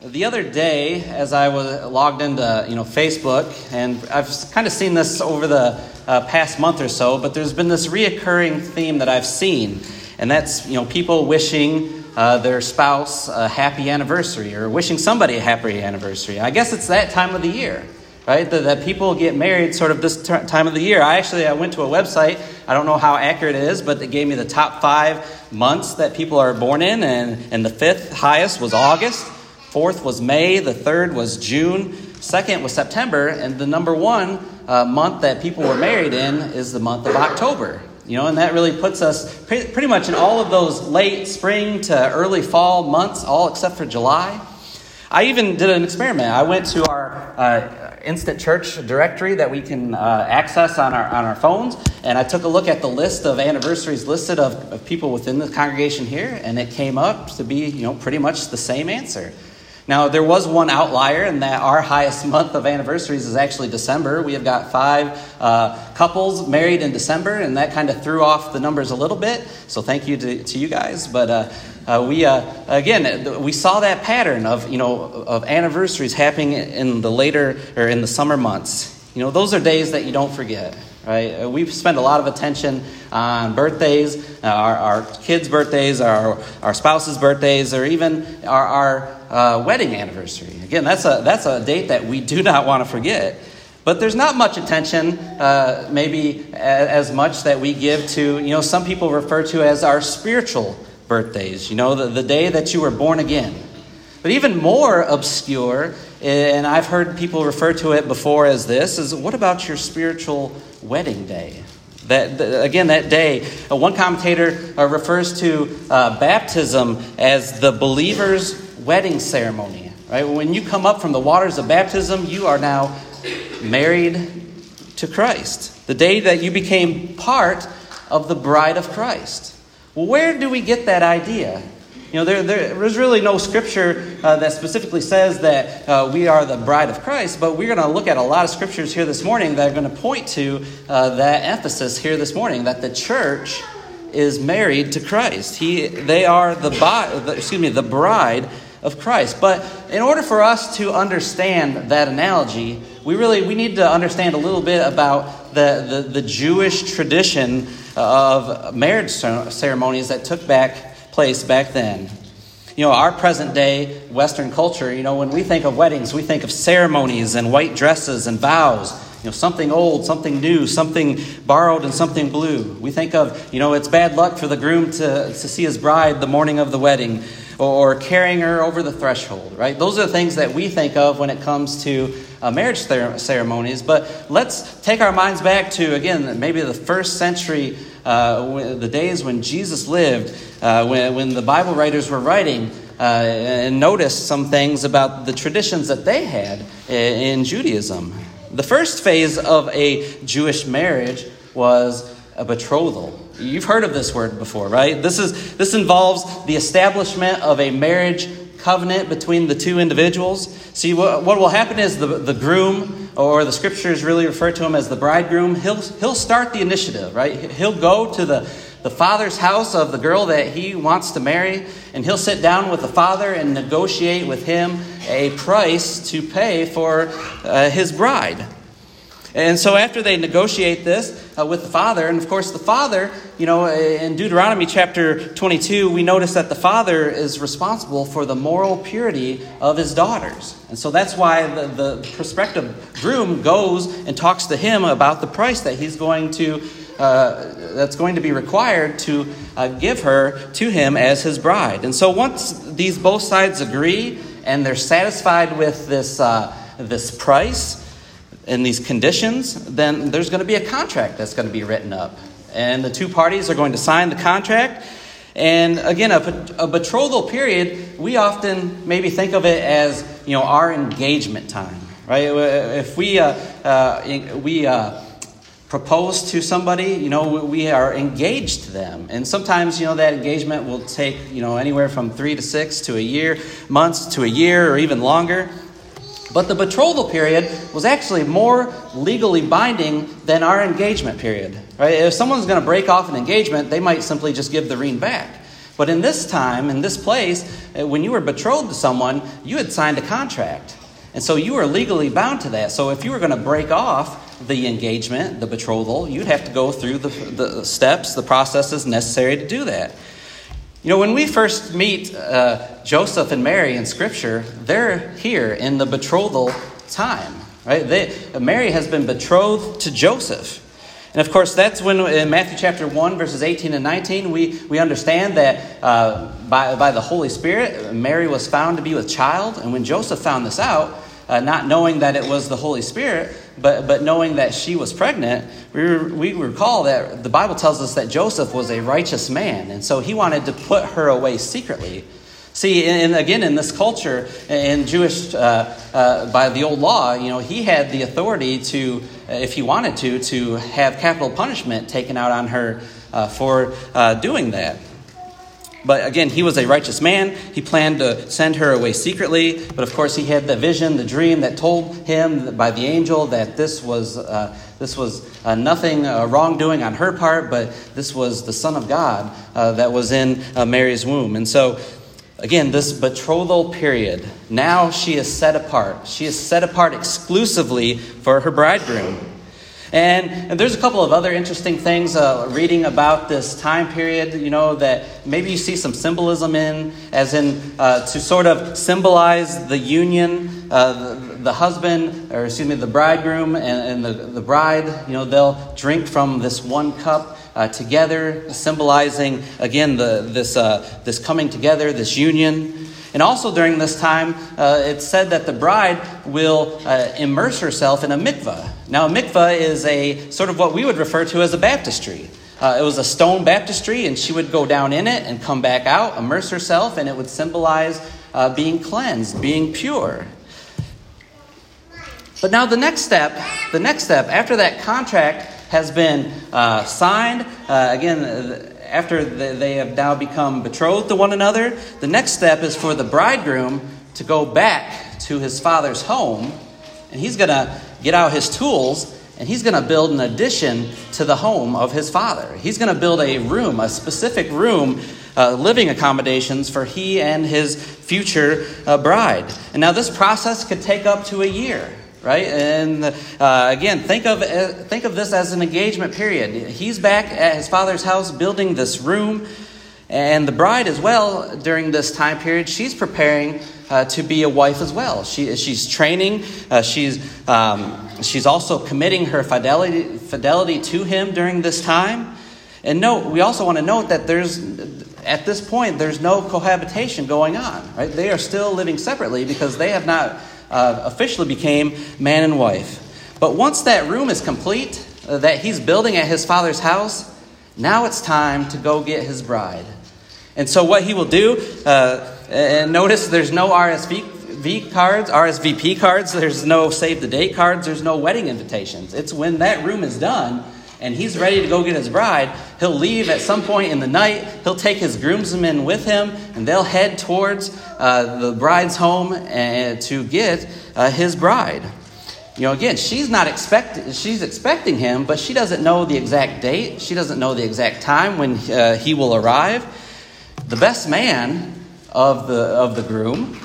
The other day, as I was logged into you know Facebook, and I've kind of seen this over the uh, past month or so, but there's been this reoccurring theme that I've seen, and that's you know people wishing uh, their spouse a happy anniversary or wishing somebody a happy anniversary. I guess it's that time of the year, right? That, that people get married sort of this t- time of the year. I actually I went to a website. I don't know how accurate it is, but it gave me the top five months that people are born in, and, and the fifth highest was August. Fourth was May. The third was June. Second was September. And the number one uh, month that people were married in is the month of October. You know, and that really puts us pretty, pretty much in all of those late spring to early fall months, all except for July. I even did an experiment. I went to our uh, instant church directory that we can uh, access on our, on our phones, and I took a look at the list of anniversaries listed of, of people within the congregation here, and it came up to be, you know, pretty much the same answer. Now, there was one outlier in that our highest month of anniversaries is actually December. We have got five uh, couples married in December, and that kind of threw off the numbers a little bit. So, thank you to, to you guys. But uh, uh, we, uh, again, we saw that pattern of, you know, of anniversaries happening in the later or in the summer months. You know, those are days that you don't forget right? Uh, we spend a lot of attention on birthdays, uh, our, our kids' birthdays, our, our spouses' birthdays, or even our, our uh, wedding anniversary. Again, that's a, that's a date that we do not want to forget. But there's not much attention, uh, maybe as much that we give to, you know, some people refer to as our spiritual birthdays, you know, the, the day that you were born again. But even more obscure, and I've heard people refer to it before as this, is what about your spiritual wedding day? That, again, that day, uh, one commentator uh, refers to uh, baptism as the believer's wedding ceremony. Right? When you come up from the waters of baptism, you are now married to Christ. The day that you became part of the bride of Christ. Well, where do we get that idea? You know, there, there is really no scripture uh, that specifically says that uh, we are the bride of Christ, but we're going to look at a lot of scriptures here this morning that are going to point to uh, that emphasis here this morning that the church is married to Christ. He, they are the, the excuse me, the bride of Christ. But in order for us to understand that analogy, we really we need to understand a little bit about the, the, the Jewish tradition uh, of marriage ceremonies that took back place back then. You know, our present day Western culture, you know, when we think of weddings, we think of ceremonies and white dresses and vows. You know, something old, something new, something borrowed, and something blue. We think of, you know, it's bad luck for the groom to, to see his bride the morning of the wedding or carrying her over the threshold, right? Those are the things that we think of when it comes to uh, marriage ceremonies. But let's take our minds back to, again, maybe the first century, uh, the days when Jesus lived, uh, when, when the Bible writers were writing. Uh, and notice some things about the traditions that they had in Judaism. The first phase of a Jewish marriage was a betrothal. You've heard of this word before, right? This, is, this involves the establishment of a marriage covenant between the two individuals. See, what, what will happen is the, the groom, or the scriptures really refer to him as the bridegroom, he'll, he'll start the initiative, right? He'll go to the, the father's house of the girl that he wants to marry, and he'll sit down with the father and negotiate with him a price to pay for uh, his bride. And so after they negotiate this uh, with the father, and of course the father, you know, in Deuteronomy chapter 22, we notice that the father is responsible for the moral purity of his daughters. And so that's why the, the prospective groom goes and talks to him about the price that he's going to, uh, that's going to be required to uh, give her to him as his bride. And so once these both sides agree and they're satisfied with this, uh, this price, in these conditions, then there's going to be a contract that's going to be written up. And the two parties are going to sign the contract. And again, a, a betrothal period, we often maybe think of it as, you know, our engagement time, right? If we, uh, uh, we uh, propose to somebody, you know, we are engaged to them. And sometimes, you know, that engagement will take, you know, anywhere from three to six to a year, months to a year, or even longer. But the betrothal period was actually more legally binding than our engagement period. Right? If someone's going to break off an engagement, they might simply just give the ring back. But in this time, in this place, uh, when you were betrothed to someone, you had signed a contract. And so you were legally bound to that. So if you were going to break off the engagement, the betrothal, you'd have to go through the, the steps, the processes necessary to do that. You know, when we first meet uh, Joseph and Mary in Scripture, they're here in the betrothal time, right? They, Mary has been betrothed to Joseph. And of course, that's when in Matthew chapter 1, verses 18 and 19, we, we understand that uh, by, by the Holy Spirit, Mary was found to be with child. And when Joseph found this out, uh, not knowing that it was the Holy Spirit, but, but knowing that she was pregnant, we, we recall that the Bible tells us that Joseph was a righteous man, and so he wanted to put her away secretly. See, and again, in this culture, in Jewish, uh, uh, by the old law, you know, he had the authority to, if he wanted to, to have capital punishment taken out on her uh, for uh, doing that. But again, he was a righteous man. He planned to send her away secretly. But of course, he had the vision, the dream that told him by the angel that this was, uh, this was uh, nothing uh, wrongdoing on her part, but this was the Son of God uh, that was in uh, Mary's womb. And so, again, this betrothal period, now she is set apart. She is set apart exclusively for her bridegroom. And, and, there's a couple of other interesting things uh, reading about this time period, you know, that maybe you see some symbolism in, as in uh, to sort of symbolize the union, uh, the, the, husband, or excuse me, the bridegroom and, and, the, the bride, you know, they'll drink from this one cup uh, together, symbolizing, again, the, this, uh, this coming together, this union. And also during this time, uh, it's said that the bride will immerse herself in a mikvah. Now, a mikvah is a sort of what we would refer to as a baptistry. Uh, it was a stone baptistry, and she would go down in it and come back out, immerse herself, and it would symbolize uh, being cleansed, being pure. But now the next step, the next step, after that contract has been uh, signed, uh, again, after they have now become betrothed to one another, the next step is for the bridegroom to go back to his father's home, and he's going to get out his tools and he's going to build an addition to the home of his father. He's going to build a room, a specific room, uh, living accommodations for he and his future uh, bride. And now this process could take up to a year right? And uh, again, think of uh, think of this as an engagement period. He's back at his father's house building this room, and the bride as well during this time period. She's preparing. Uh, to be a wife as well. She, she's training. Uh, she's, um, she's also committing her fidelity, fidelity to him during this time. And note, we also want to note that there's, at this point, there's no cohabitation going on. Right? They are still living separately because they have not uh, officially became man and wife. But once that room is complete, uh, that he's building at his father's house, now it's time to go get his bride. And so, what he will do, uh, and notice there's no RSV cards, RSVP cards, there's no save the date cards, there's no wedding invitations. It's when that room is done and he's ready to go get his bride, he'll leave at some point in the night. He'll take his groomsmen with him, and they'll head towards uh, the bride's home and, to get uh, his bride. You know, again, she's not expect she's expecting him, but she doesn't know the exact date. She doesn't know the exact time when uh, he will arrive. The best man of the of the groom,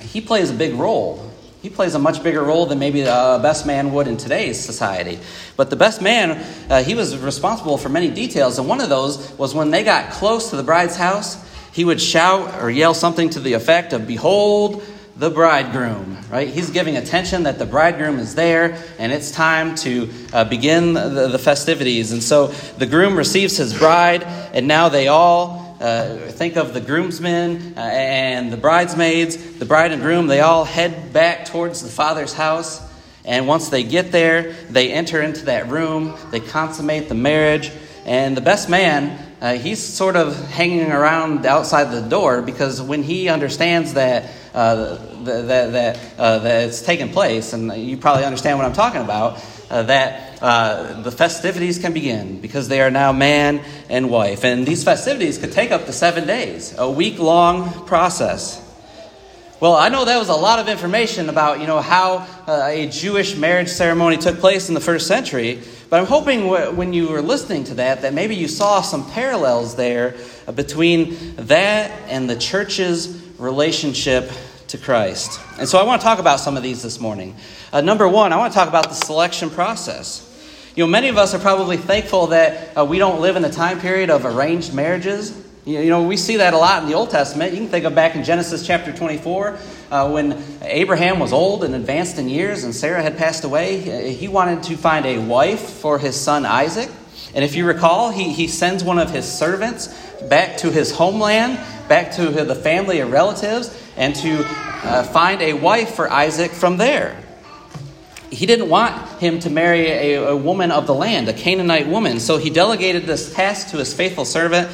he plays a big role he plays a much bigger role than maybe a best man would in today's society. But the best man, uh, he was responsible for many details. And one of those was when they got close to the bride's house, he would shout or yell something to the effect of, Behold, the bridegroom, right? He's giving attention that the bridegroom is there and it's time to uh, begin the, the, festivities. And so the groom receives his bride, and now they all uh, think of the groomsmen uh, and the bridesmaids, the bride and groom, they all head back towards the father's house. And once they get there, they enter into that room, they consummate the marriage. And the best man, uh, he's sort of hanging around outside the door because when he understands that, uh, that, that, uh, that it's taken place, and you probably understand what I'm talking about, uh, that uh, the festivities can begin because they are now man and wife. And these festivities could take up to seven days, a week long process. Well, I know that was a lot of information about, you know, how uh, a Jewish marriage ceremony took place in the first century. But I'm hoping w- when you were listening to that, that maybe you saw some parallels there uh, between that and the church's relationship to Christ. And so I want to talk about some of these this morning. Uh, number one, I want to talk about the selection process. You know, many of us are probably thankful that uh, we don't live in the time period of arranged marriages. You know, we see that a lot in the Old Testament. You can think of back in Genesis chapter 24 uh, when Abraham was old and advanced in years and Sarah had passed away. He wanted to find a wife for his son Isaac. And if you recall, he, he sends one of his servants back to his homeland, back to the family of relatives, and to uh, find a wife for Isaac from there. He didn't want him to marry a, a woman of the land, a Canaanite woman, so he delegated this task to his faithful servant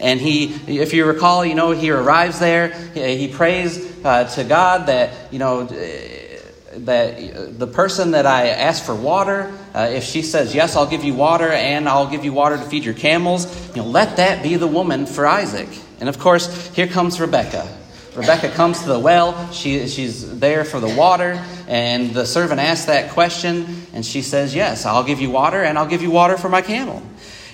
and he, if you recall, you know, he arrives there, he prays uh, to God that, you know, that the person that I ask for water, uh, if she says, Yes, I'll give you water and I'll give you water to feed your camels, you know, let that be the woman for Isaac. And of course, here comes Rebecca. Rebecca comes to the well. She, she's there for the water. And the servant asks that question. And she says, Yes, I'll give you water and I'll give you water for my camel.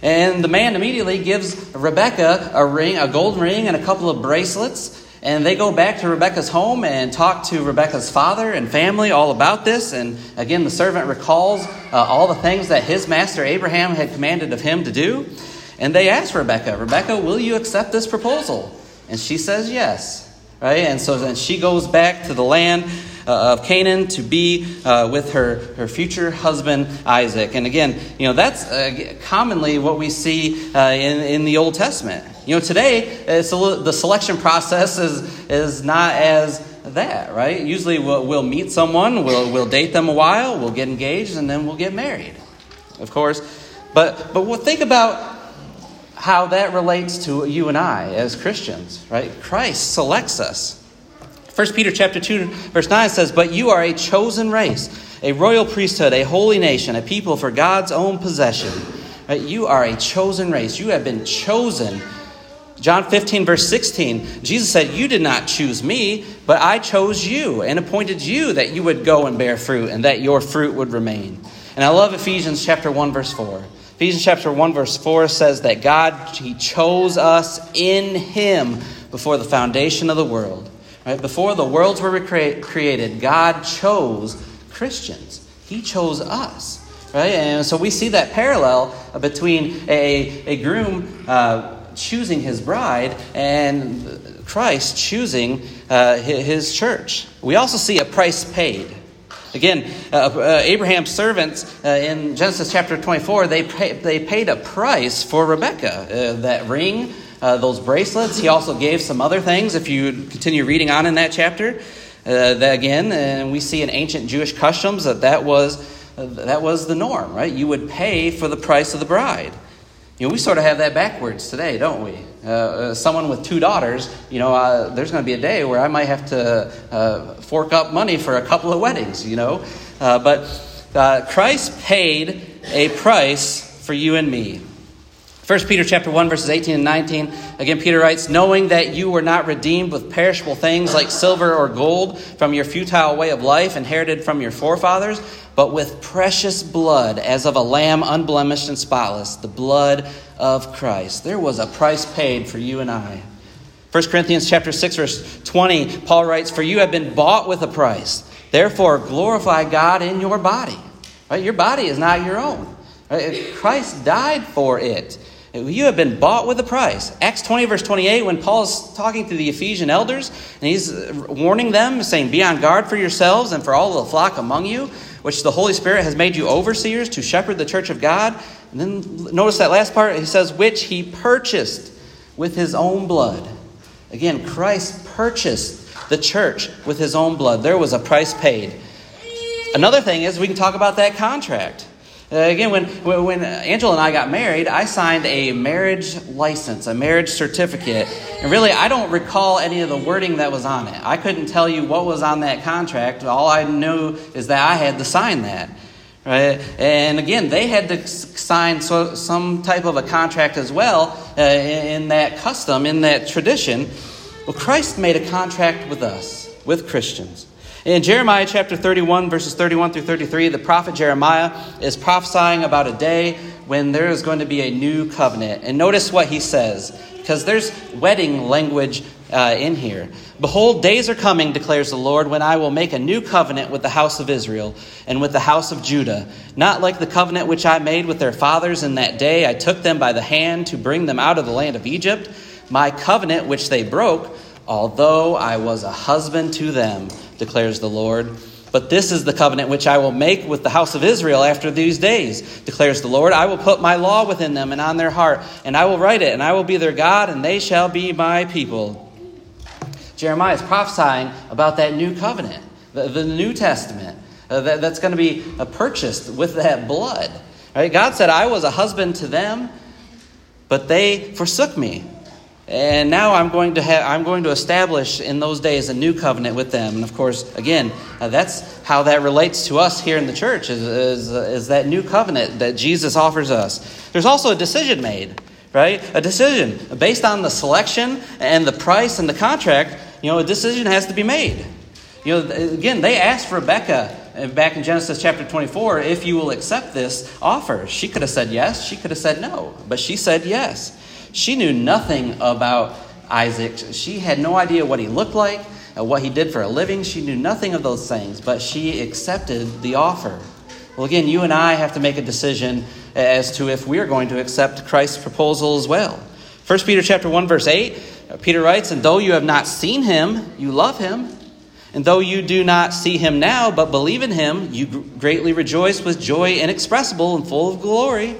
And the man immediately gives Rebecca a ring, a gold ring, and a couple of bracelets. And they go back to Rebecca's home and talk to Rebecca's father and family all about this. And again, the servant recalls uh, all the things that his master Abraham had commanded of him to do. And they ask Rebecca, Rebecca, will you accept this proposal? And she says yes. Right? And so then she goes back to the land uh, of Canaan to be uh, with her, her future husband Isaac. And again, you know, that's uh, commonly what we see uh, in, in the Old Testament. You know, today, little, the selection process is, is not as that, right? Usually we'll, we'll meet someone, we'll, we'll date them a while, we'll get engaged, and then we'll get married, of course. But, but we'll think about how that relates to you and I as Christians, right? Christ selects us. 1 Peter chapter 2 verse 9 says, "But you are a chosen race, a royal priesthood, a holy nation, a people for God's own possession." Right? You are a chosen race. You have been chosen. John 15 verse 16, Jesus said, "You did not choose me, but I chose you and appointed you that you would go and bear fruit and that your fruit would remain." And I love Ephesians chapter 1 verse 4. Ephesians chapter 1 verse 4 says that God he chose us in him before the foundation of the world Right? Before the worlds were created, God chose Christians. He chose us. Right? And so we see that parallel between a, a groom uh, choosing his bride and Christ choosing uh, his church. We also see a price paid. Again, uh, uh, Abraham's servants uh, in Genesis chapter 24, they, pay, they paid a price for Rebekah. Uh, that ring uh, those bracelets. He also gave some other things if you continue reading on in that chapter. Uh, that again, and we see in ancient Jewish customs that that was, that was the norm, right? You would pay for the price of the bride. You know, we sort of have that backwards today, don't we? Uh, uh someone with two daughters, you know, uh, there's going to be a day where I might have to uh, fork up money for a couple of weddings, you know. Uh, but Christ paid a price for you and me. 1 Peter chapter 1 verses 18 and 19 again Peter writes knowing that you were not redeemed with perishable things like silver or gold from your futile way of life inherited from your forefathers but with precious blood as of a lamb unblemished and spotless the blood of Christ. There was a price paid for you and I. 1 Corinthians chapter 6 verse 20 Paul writes for you have been bought with a price. Therefore glorify God in your body. Right? Your body is not your own. Christ died for it you have been bought with a price. Acts 20, verse 28, when Paul is talking to the Ephesian elders, and he's warning them, saying, Be on guard for yourselves and for all the flock among you, which the Holy Spirit has made you overseers to shepherd the church of God. And then notice that last part, he says, Which he purchased with his own blood. Again, Christ purchased the church with his own blood. There was a price paid. Another thing is, we can talk about that contract. Uh, again, when, when Angela and I got married, I signed a marriage license, a marriage certificate. And really, I don't recall any of the wording that was on it. I couldn't tell you what was on that contract. All I knew is that I had to sign that. Right? And again, they had to sign so, some type of a contract as well uh, in, in that custom, in that tradition. Well, Christ made a contract with us. with Christians. In Jeremiah chapter 31, verses 31 through 33, the prophet Jeremiah is prophesying about a day when there is going to be a new covenant. And notice what he says, because there's wedding language uh, in here. Behold, days are coming, declares the Lord, when I will make a new covenant with the house of Israel and with the house of Judah, not like the covenant which I made with their fathers in that day I took them by the hand to bring them out of the land of Egypt, my covenant which they broke, although I was a husband to them declares the Lord. But this is the covenant which I will make with the house of Israel after these days, declares the Lord. I will put my law within them and on their heart, and I will write it, and I will be their God, and they shall be my people. Jeremiah is prophesying about that new covenant, the, the New Testament, uh, that, that's going to be uh, purchased with that blood. Right? God said, I was a husband to them, but they forsook me. And now I'm going to have, I'm going to establish in those days a new covenant with them. And of course, again, uh, that's how that relates to us here in the church is, is, is that new covenant that Jesus offers us. There's also a decision made, right? A decision based on the selection and the price and the contract. You know, a decision has to be made. You know, again, they asked Rebecca uh, back in Genesis chapter 24 if you will accept this offer. She could have said yes. She could have said no, but she said yes. She knew nothing about Isaac. She had no idea what he looked like, what he did for a living. She knew nothing of those things, but she accepted the offer. Well, again, you and I have to make a decision as to if we are going to accept Christ's proposal as well. 1 Peter chapter 1 verse 8, uh, Peter writes, "And though you have not seen him, you love him. And though you do not see him now, but believe in him, you greatly rejoice with joy inexpressible and full of glory."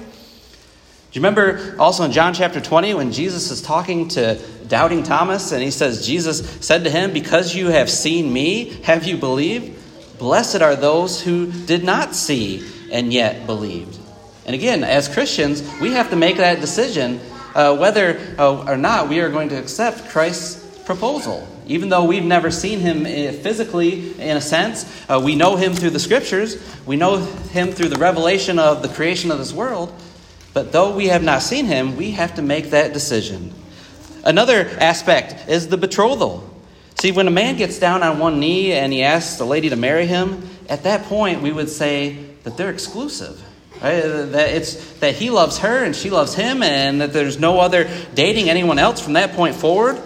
Do you remember also in John chapter 20 when Jesus is talking to doubting Thomas and he says, Jesus said to him, Because you have seen me, have you believed? Blessed are those who did not see and yet believed. And again, as Christians, we have to make that decision uh, whether uh, or not we are going to accept Christ's proposal. Even though we've never seen him uh, physically, in a sense, uh, we know him through the scriptures, we know him through the revelation of the creation of this world. But though we have not seen him, we have to make that decision. Another aspect is the betrothal. See, when a man gets down on one knee and he asks the lady to marry him, at that point we would say that they're exclusive. Right? That it's that he loves her and she loves him, and that there's no other dating anyone else from that point forward.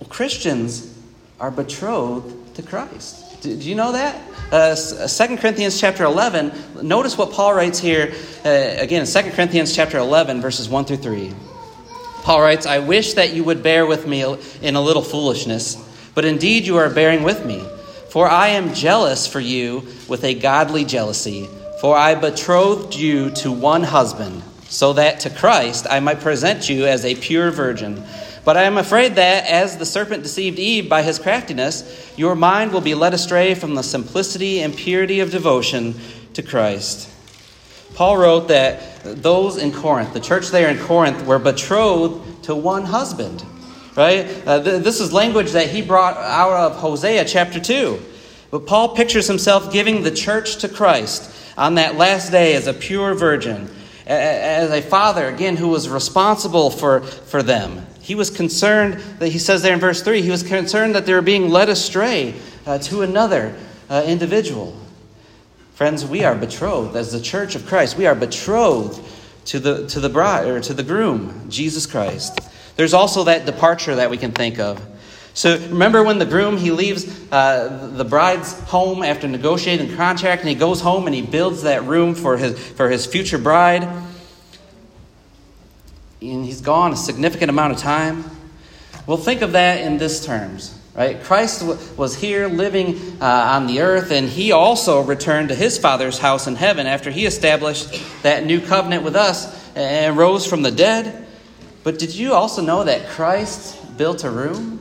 Well, Christians are betrothed to Christ. Do, do you know that? Uh, 2 Corinthians chapter 11, notice what Paul writes here, uh, again, 2 Corinthians chapter 11, verses 1 through 3. Paul writes, I wish that you would bear with me in a little foolishness, but indeed you are bearing with me. For I am jealous for you with a godly jealousy, for I betrothed you to one husband, so that to Christ I might present you as a pure virgin. But I am afraid that, as the serpent deceived Eve by his craftiness, your mind will be led astray from the simplicity and purity of devotion to Christ. Paul wrote that those in Corinth, the church there in Corinth, were betrothed to one husband. Right? Uh, th- this is language that he brought out of Hosea chapter 2. But Paul pictures himself giving the church to Christ on that last day as a pure virgin, as a father, again, who was responsible for, for them. He was concerned that he says there in verse 3, he was concerned that they were being led astray uh, to another uh, individual. Friends, we are betrothed as the church of Christ. We are betrothed to the, to the bride or to the groom, Jesus Christ. There's also that departure that we can think of. So remember when the groom he leaves uh, the bride's home after negotiating contract, and he goes home and he builds that room for his for his future bride and he's gone a significant amount of time. Well, think of that in this terms, right? Christ was here living uh, on the earth, and he also returned to his Father's house in heaven after he established that new covenant with us and rose from the dead. But did you also know that Christ built a room?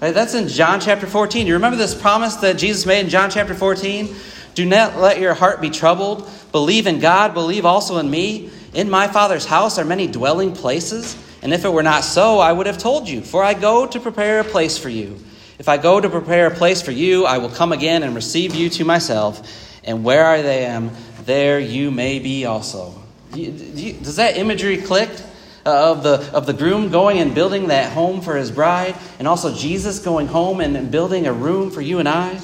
Right, that's in John chapter 14. You remember this promise that Jesus made in John chapter 14? Do not let your heart be troubled. Believe in God, believe also in me. In my Father's house are many dwelling places, and if it were not so, I would have told you, for I go to prepare a place for you. If I go to prepare a place for you, I will come again and receive you to myself, and where I am, there you may be also. Does that imagery click? uh, of, the, of the groom going and building that home for his bride, and also Jesus going home and, and building a room for you and I.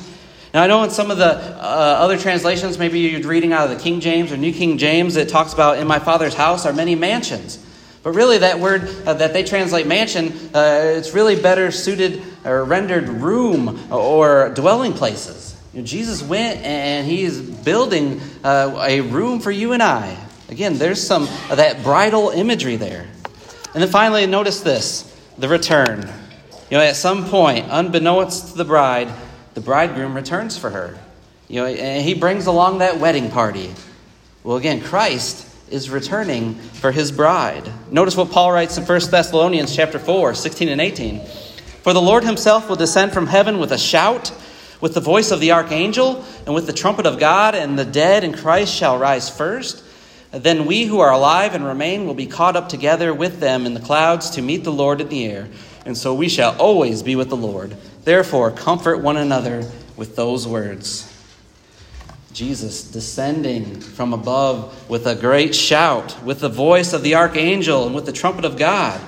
Now, I know in some of the uh, other translations, maybe you're reading out of the King James or New King James, it talks about, In my Father's house are many mansions. But really, that word uh, that they translate mansion, uh, it's really better suited or rendered room or dwelling places. You know, Jesus went and he is building uh, a room for you and I. Again, there's some of that bridal imagery there. And then finally, notice this the return. You know, at some point, unbeknownst to the bride, the bridegroom returns for her. You know, and he brings along that wedding party. Well, again, Christ is returning for his bride. Notice what Paul writes in 1 Thessalonians chapter 4, 16 and 18. For the Lord himself will descend from heaven with a shout, with the voice of the archangel, and with the trumpet of God, and the dead in Christ shall rise first. Then we who are alive and remain will be caught up together with them in the clouds to meet the Lord in the air, and so we shall always be with the Lord. Therefore, comfort one another with those words. Jesus descending from above with a great shout, with the voice of the archangel, and with the trumpet of God.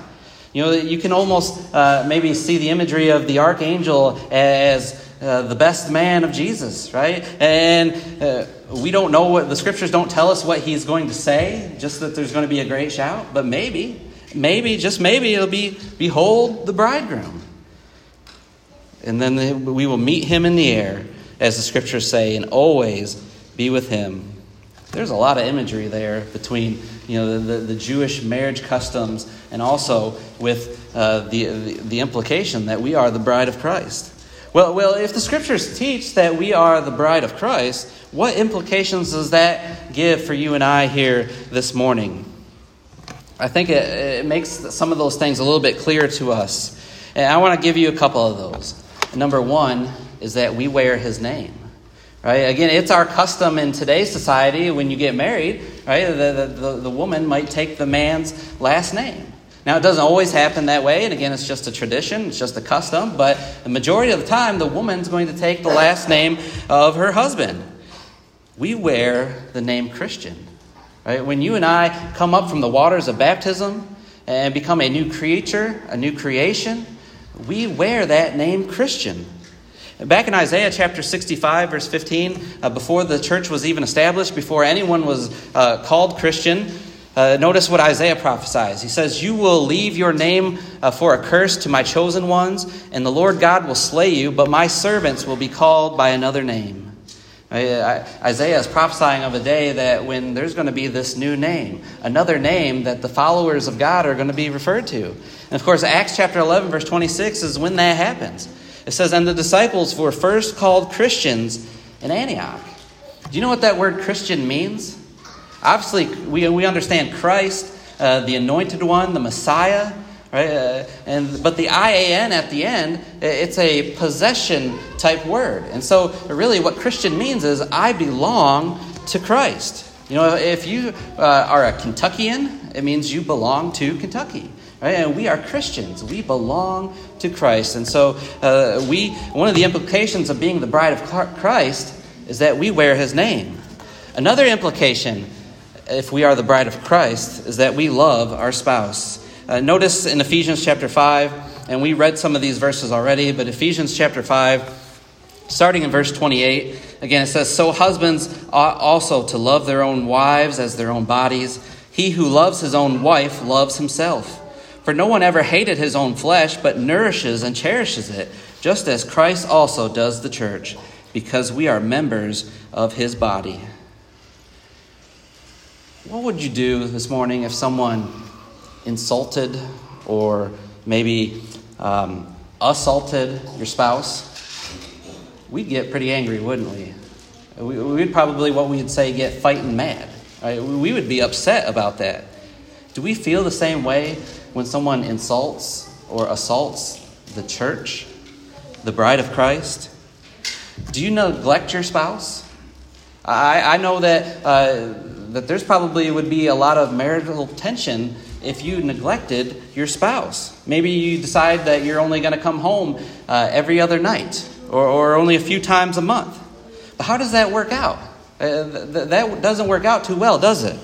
You know, you can almost uh, maybe see the imagery of the archangel as uh, the best man of Jesus, right? And uh, we don't know what the scriptures don't tell us what he's going to say, just that there's going to be a great shout, but maybe, maybe, just maybe it'll be, Behold the bridegroom. And then we will meet him in the air as the scriptures say, and always be with him. There's a lot of imagery there between you know, the, the, the Jewish marriage customs and also with uh, the, the, the implication that we are the bride of Christ. Well, well, if the scriptures teach that we are the bride of Christ, what implications does that give for you and I here this morning? I think it, it makes some of those things a little bit clearer to us. And I want to give you a couple of those. Number one, is that we wear his name. Right? Again, it's our custom in today's society when you get married, right? The, the, the, woman might take the man's last name. Now, it doesn't always happen that way, and again, it's just a tradition, it's just a custom, but the majority of the time, the woman's going to take the last name of her husband. We wear the name Christian. Right? When you and I come up from the waters of baptism and become a new creature, a new creation, we wear that name Christian. Back in Isaiah chapter 65, verse 15, uh, before the church was even established, before anyone was uh, called Christian, uh, notice what Isaiah prophesies. He says, You will leave your name uh, for a curse to my chosen ones, and the Lord God will slay you, but my servants will be called by another name. Isaiah is prophesying of a day that when there's going to be this new name, another name that the followers of God are going to be referred to. And of course, Acts chapter 11, verse 26 is when that happens. It says, And the disciples were first called Christians in Antioch. Do you know what that word Christian means? Obviously, we, we understand Christ, uh, the anointed one, the Messiah, right? Uh, and, but the IAN at the end, it's a possession type word. And so, really, what Christian means is I belong to Christ. You know, if you uh, are a Kentuckian, it means you belong to Kentucky. Right? And we are Christians. We belong to Christ. And so uh, we one of the implications of being the bride of Christ is that we wear his name. Another implication, if we are the bride of Christ, is that we love our spouse. Uh, notice in Ephesians chapter 5, and we read some of these verses already, but Ephesians chapter 5, starting in verse 28, again it says, So husbands ought also to love their own wives as their own bodies. He who loves his own wife loves himself. For no one ever hated his own flesh, but nourishes and cherishes it, just as Christ also does the church, because we are members of his body. What would you do this morning if someone insulted or maybe um, assaulted your spouse? We'd get pretty angry, wouldn't we? we would probably, what we'd say, get fighting mad. Right? We would be upset about that. Do we feel the same way when someone insults or assaults the church, the bride of Christ? Do you neglect your spouse? I, I know that, uh, that there's probably would be a lot of marital tension if you neglected your spouse. Maybe you decide that you're only going to come home uh, every other night or, or only a few times a month. But how does that work out? Uh, th- that doesn't work out too well, does it?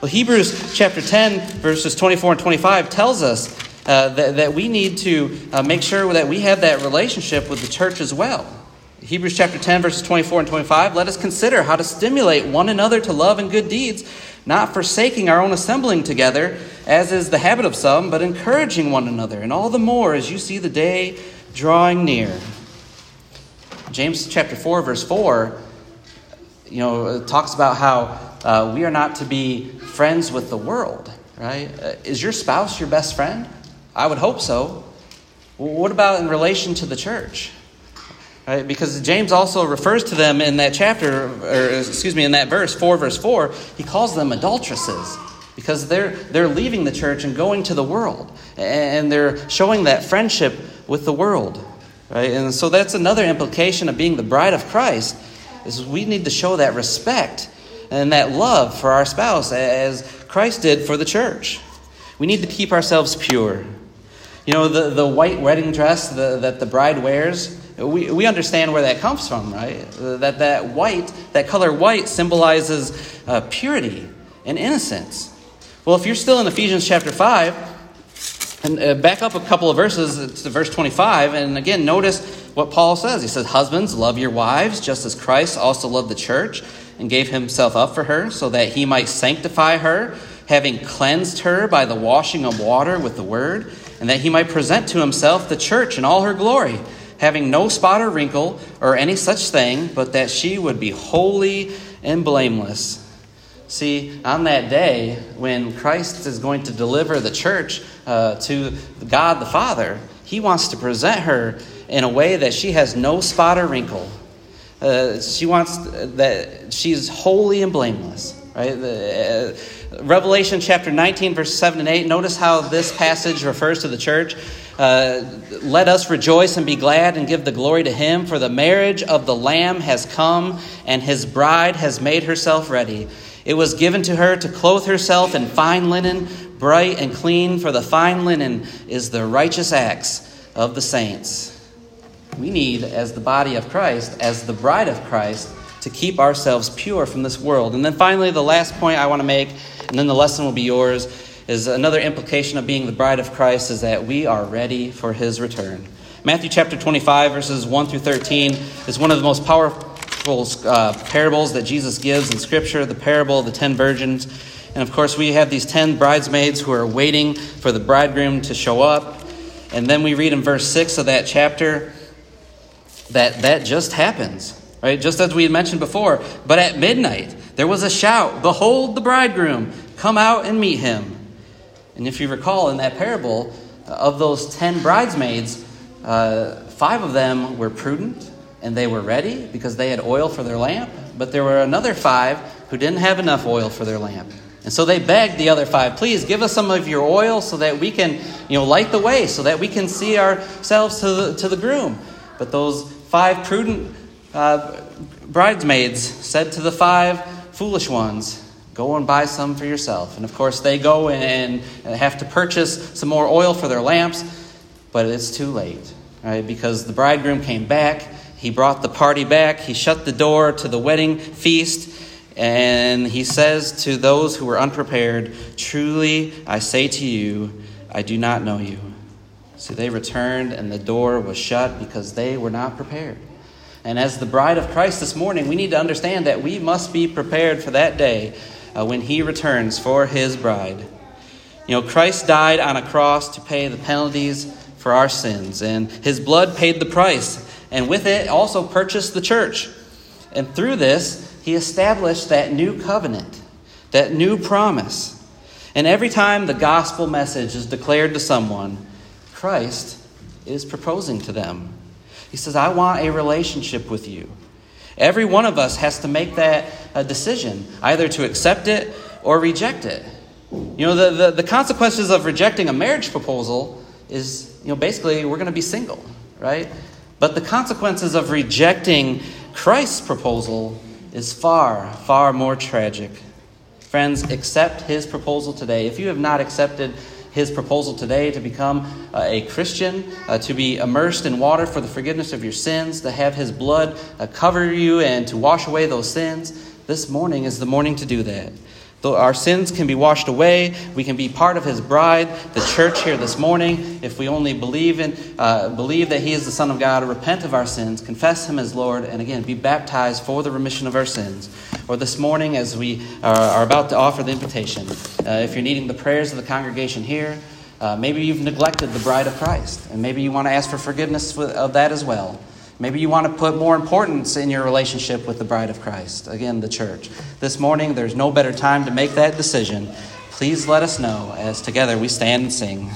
Well, Hebrews chapter 10, verses 24 and 25 tells us uh, that, that we need to uh, make sure that we have that relationship with the church as well. Hebrews chapter 10, verses 24 and 25 let us consider how to stimulate one another to love and good deeds, not forsaking our own assembling together, as is the habit of some, but encouraging one another, and all the more as you see the day drawing near. James chapter 4, verse 4, you know, talks about how uh, we are not to be friends with the world, right? Uh, is your spouse your best friend? I would hope so. Well, what about in relation to the church? Right? Because James also refers to them in that chapter, or excuse me, in that verse, 4 verse 4, he calls them adulteresses because they're, they're leaving the church and going to the world. And they're showing that friendship with the world. Right? And so that's another implication of being the bride of Christ, is we need to show that respect and that love for our spouse as Christ did for the church. We need to keep ourselves pure. You know, the, the white wedding dress the, that the bride wears, we, we understand where that comes from, right? That that white, that color white symbolizes uh, purity and innocence. Well, if you're still in Ephesians chapter 5, and uh, back up a couple of verses to verse 25, and again, notice what Paul says. He says, Husbands, love your wives, just as Christ also loved the church and gave himself up for her, so that he might sanctify her, having cleansed her by the washing of water with the word and that he might present to himself the church in all her glory, having no spot or wrinkle or any such thing, but that she would be holy and blameless. See, on that day when Christ is going to deliver the church uh, to God the Father, he wants to present her in a way that she has no spot or wrinkle. Uh, she wants that she's holy and blameless. Right? The, uh, Revelation chapter 19, verse 7 and 8. Notice how this passage refers to the church. Uh, Let us rejoice and be glad and give the glory to him, for the marriage of the Lamb has come, and his bride has made herself ready. It was given to her to clothe herself in fine linen, bright and clean, for the fine linen is the righteous acts of the saints. We need, as the body of Christ, as the bride of Christ, to keep ourselves pure from this world. And then finally, the last point I want to make, and then the lesson will be yours, is another implication of being the bride of Christ is that we are ready for his return. Matthew chapter 25, verses 1 through 13, is one of the most powerful uh, parables that Jesus gives in Scripture, the parable of the ten virgins. And of course, we have these ten bridesmaids who are waiting for the bridegroom to show up. And then we read in verse 6 of that chapter that that just happens. Right? Just as we had mentioned before. But at midnight, there was a shout Behold the bridegroom, come out and meet him. And if you recall in that parable, uh, of those ten bridesmaids, uh, five of them were prudent and they were ready because they had oil for their lamp. But there were another five who didn't have enough oil for their lamp. And so they begged the other five, please give us some of your oil so that we can, you know, light the way, so that we can see ourselves to the, to the groom. But those five prudent uh, bridesmaids said to the five foolish ones, Go and buy some for yourself. And of course, they go and have to purchase some more oil for their lamps, but it's too late, right? Because the bridegroom came back, he brought the party back, he shut the door to the wedding feast, and he says to those who were unprepared, Truly, I say to you, I do not know you. So they returned, and the door was shut because they were not prepared. And as the bride of Christ this morning, we need to understand that we must be prepared for that day uh, when he returns for his bride. You know, Christ died on a cross to pay the penalties for our sins, and his blood paid the price, and with it also purchased the church. And through this, he established that new covenant, that new promise. And every time the gospel message is declared to someone, Christ is proposing to them. He says, I want a relationship with you. Every one of us has to make that a decision, either to accept it or reject it. You know, the, the, the consequences of rejecting a marriage proposal is, you know, basically we're going to be single, right? But the consequences of rejecting Christ's proposal is far, far more tragic. Friends, accept his proposal today. If you have not accepted his proposal today to become uh, a Christian, uh, to be immersed in water for the forgiveness of your sins, to have his blood uh, cover you and to wash away those sins, this morning is the morning to do that. Our sins can be washed away, we can be part of His bride, the church here this morning, if we only believe in uh, believe that He is the Son of God, repent of our sins, confess Him as Lord, and again be baptized for the remission of our sins. Or this morning, as we are, are about to offer the invitation, uh, if you're needing the prayers of the congregation here, uh, maybe you've neglected the bride of Christ, and maybe you want to ask for forgiveness of that as well. Maybe you want to put more importance in your relationship with the bride of Christ, again, the church. This morning, there's no better time to make that decision. Please let us know as together we stand and sing.